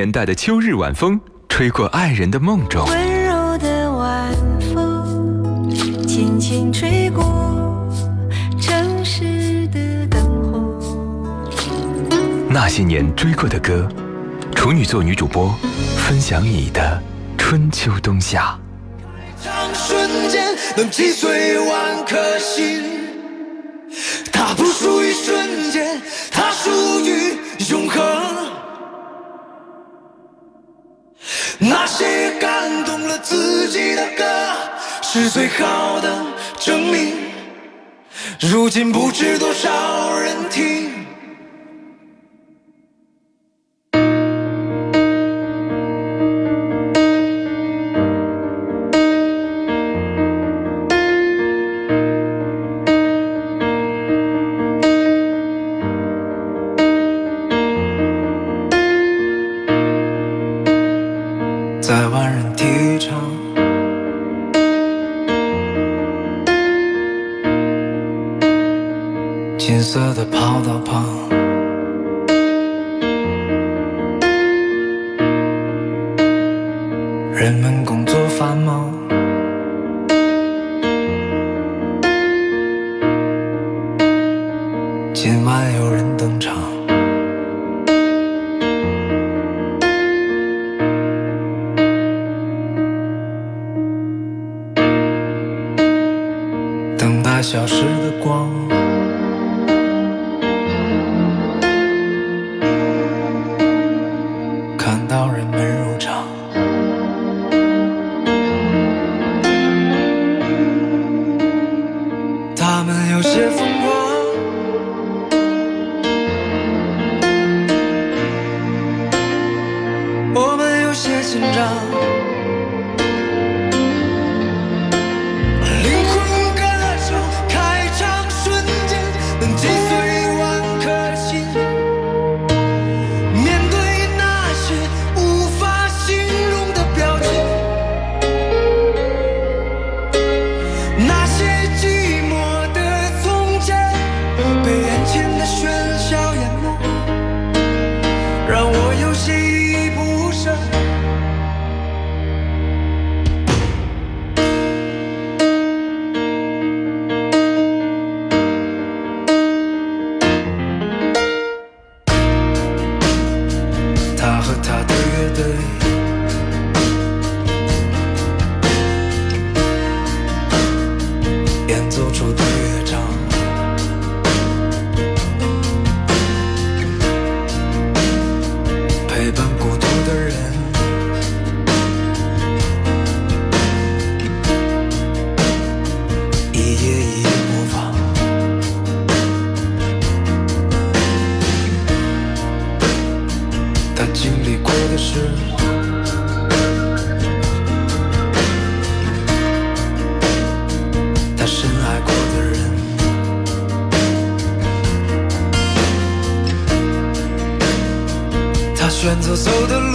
年代的秋日晚风，吹过爱人的梦中。温柔的晚风，轻轻吹过城市的灯火。那些年追过的歌，处女座女主播分享你的春秋冬夏。场瞬间能击碎万颗心，它不属于瞬间，感动了自己的歌，是最好的证明。如今不知多少人听。今晚有人登场。些紧张。事，他深爱过的人，他选择走的路，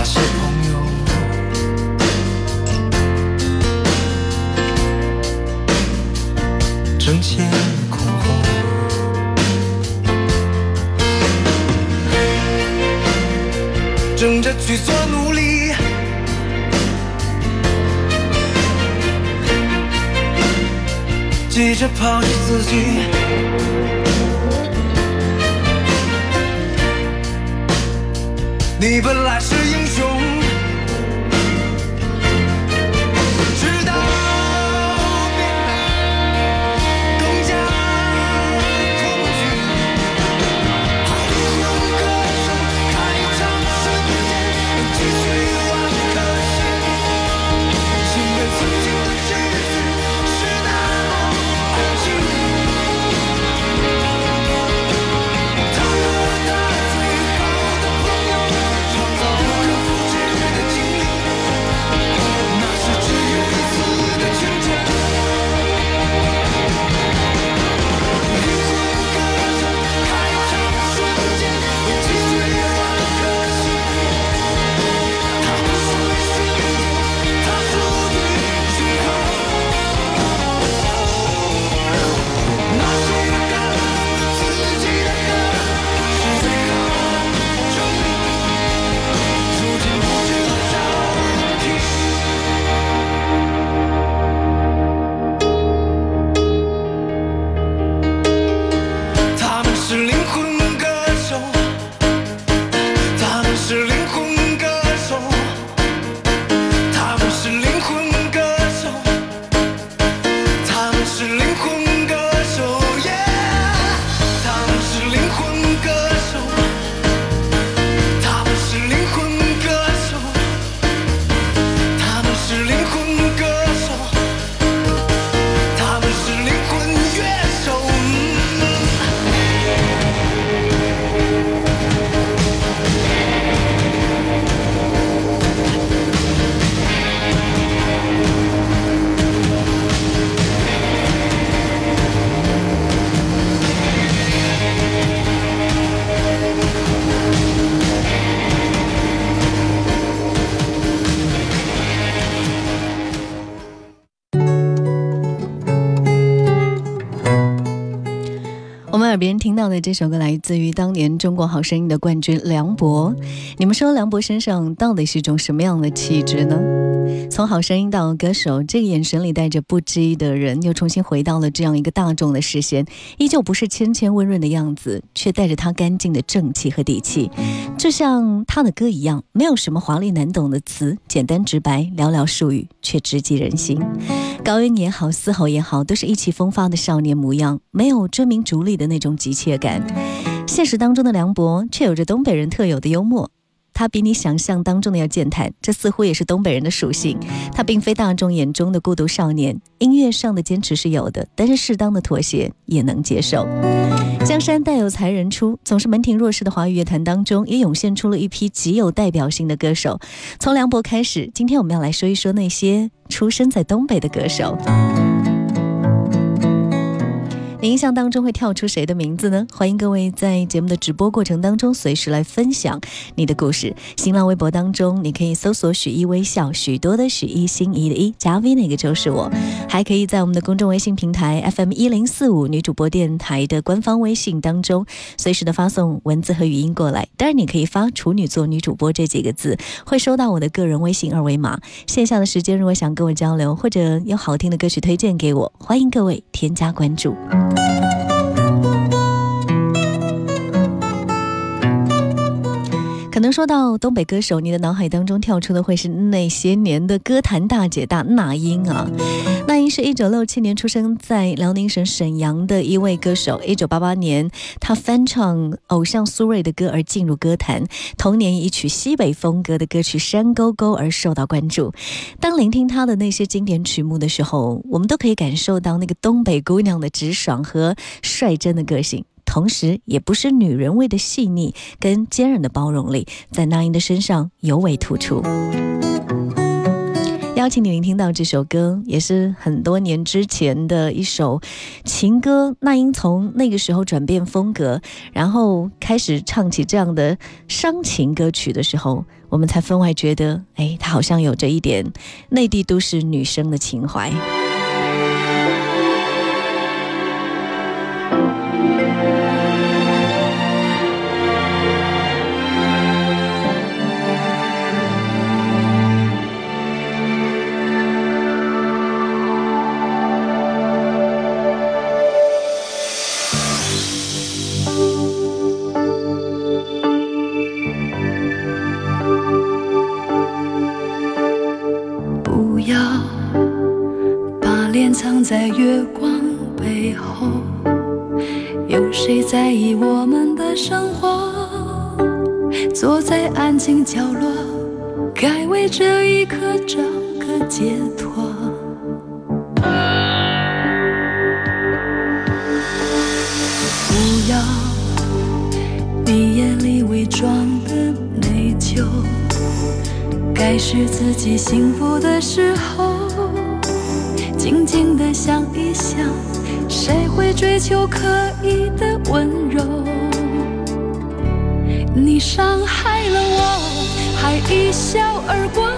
那些朋友争先恐后争着去做努力急着抛弃自己。你本来是英雄别人听到的这首歌来自于当年《中国好声音》的冠军梁博。你们说梁博身上到底是一种什么样的气质呢？从好声音到歌手，这个眼神里带着不羁的人，又重新回到了这样一个大众的视线，依旧不是谦谦温润的样子，却带着他干净的正气和底气。就像他的歌一样，没有什么华丽难懂的词，简单直白，寥寥数语，却直击人心。高音也好，嘶吼也好，都是意气风发的少年模样，没有追名逐利的那种急切感。现实当中的梁博却有着东北人特有的幽默。他比你想象当中的要健谈，这似乎也是东北人的属性。他并非大众眼中的孤独少年，音乐上的坚持是有的，但是适当的妥协也能接受。江山代有才人出，总是门庭若市的华语乐坛当中，也涌现出了一批极有代表性的歌手。从梁博开始，今天我们要来说一说那些出生在东北的歌手。你印象当中会跳出谁的名字呢？欢迎各位在节目的直播过程当中随时来分享你的故事。新浪微博当中，你可以搜索“许一微笑”，许多的许一心仪的一加 V 那个就是我。还可以在我们的公众微信平台 FM 一零四五女主播电台的官方微信当中，随时的发送文字和语音过来。当然，你可以发“处女座女主播”这几个字，会收到我的个人微信二维码。线下的时间，如果想跟我交流，或者有好听的歌曲推荐给我，欢迎各位添加关注。Música 可能说到东北歌手，你的脑海当中跳出的会是那些年的歌坛大姐大那英啊。那英是一九六七年出生在辽宁省沈阳的一位歌手。一九八八年，她翻唱偶像苏芮的歌而进入歌坛，同年以曲西北风格的歌曲《山沟沟》而受到关注。当聆听她的那些经典曲目的时候，我们都可以感受到那个东北姑娘的直爽和率真的个性。同时，也不是女人味的细腻跟坚韧的包容力，在那英的身上尤为突出。邀请你聆听到这首歌，也是很多年之前的一首情歌。那英从那个时候转变风格，然后开始唱起这样的伤情歌曲的时候，我们才分外觉得，哎，她好像有着一点内地都市女生的情怀。不要把脸藏在月光背后有谁在意我们的生活？坐在安静角落该为这一刻找个解脱。该是自己幸福的时候。静静的想一想，谁会追求刻意的温柔？你伤害了我，还一笑而过。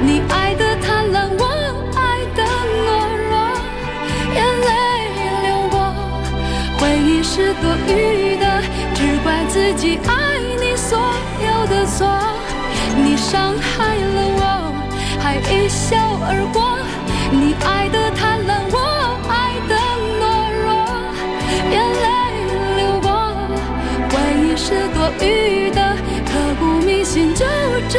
你爱的贪婪，我爱的懦弱，眼泪流过，回忆是多余的，只怪自己爱你所有的错。你伤害了我，还一笑而过。你爱的贪婪，我爱的懦弱，眼泪流过，回忆是多余的，刻骨铭心，就这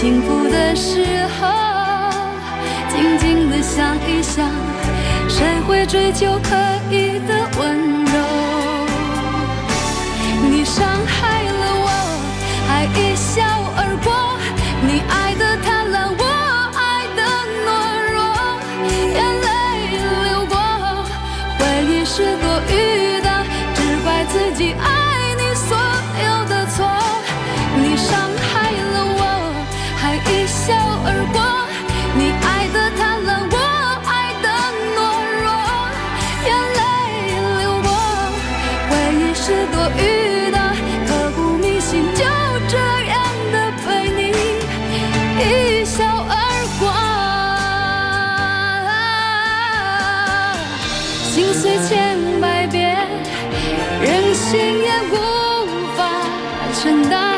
幸福真的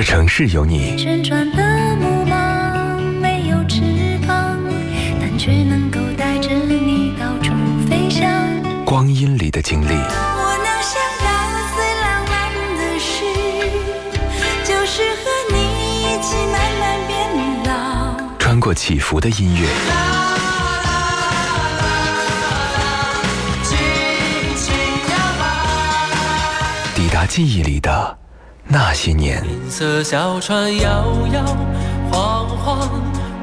这城市有你，旋转的木马没有翅膀，但却能够带着你到处飞翔。光阴里的经历，我能想到最浪漫的事，就是和你一起慢慢变老。穿过起伏的音乐，抵达记忆里的那些年。银色小船摇摇晃晃，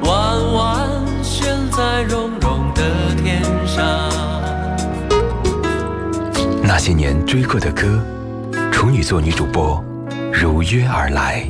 弯弯悬在绒绒的天上。那些年追过的歌，处女座女主播如约而来。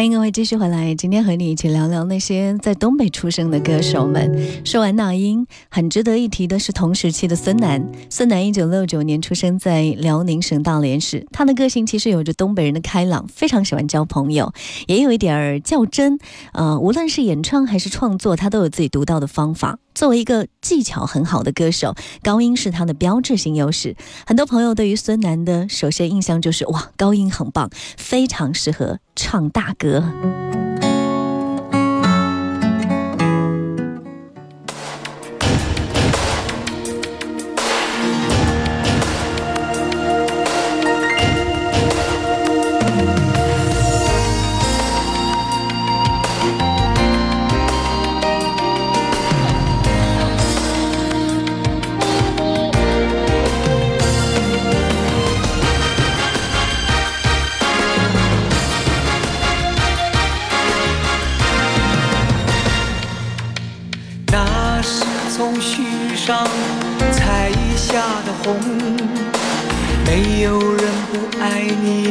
欢迎各位继续回来，今天和你一起聊聊那些在东北出生的歌手们。说完那英，很值得一提的是同时期的孙楠。孙楠一九六九年出生在辽宁省大连市，他的个性其实有着东北人的开朗，非常喜欢交朋友，也有一点儿较真。呃，无论是演唱还是创作，他都有自己独到的方法。作为一个技巧很好的歌手，高音是他的标志性优势。很多朋友对于孙楠的首先印象就是哇，高音很棒，非常适合唱大歌。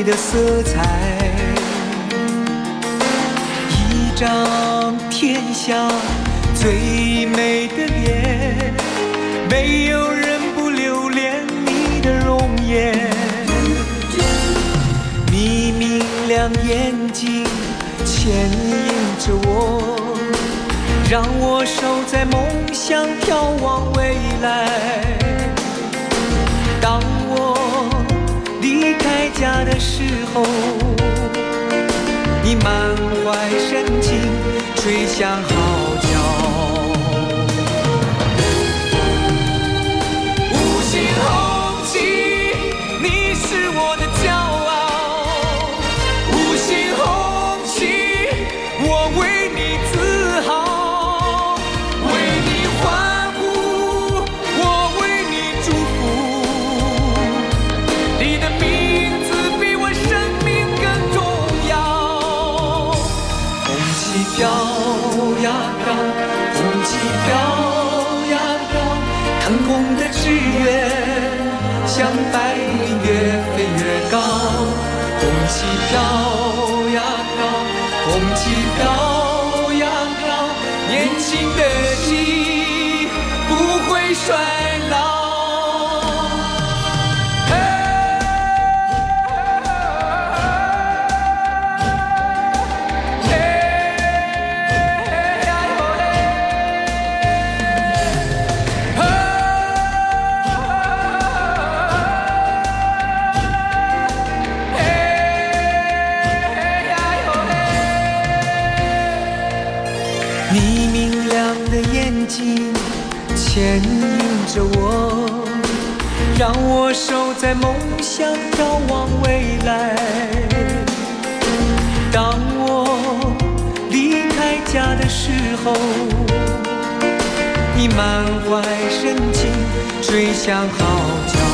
的色彩。一张天下最美的脸，没有人不留恋你的容颜。你明亮眼睛牵引着我。让我守在梦想，眺望未来。家的时候，你满怀深情吹响号 Jean. 想，眺望未来。当我离开家的时候，你满怀深情吹响号角。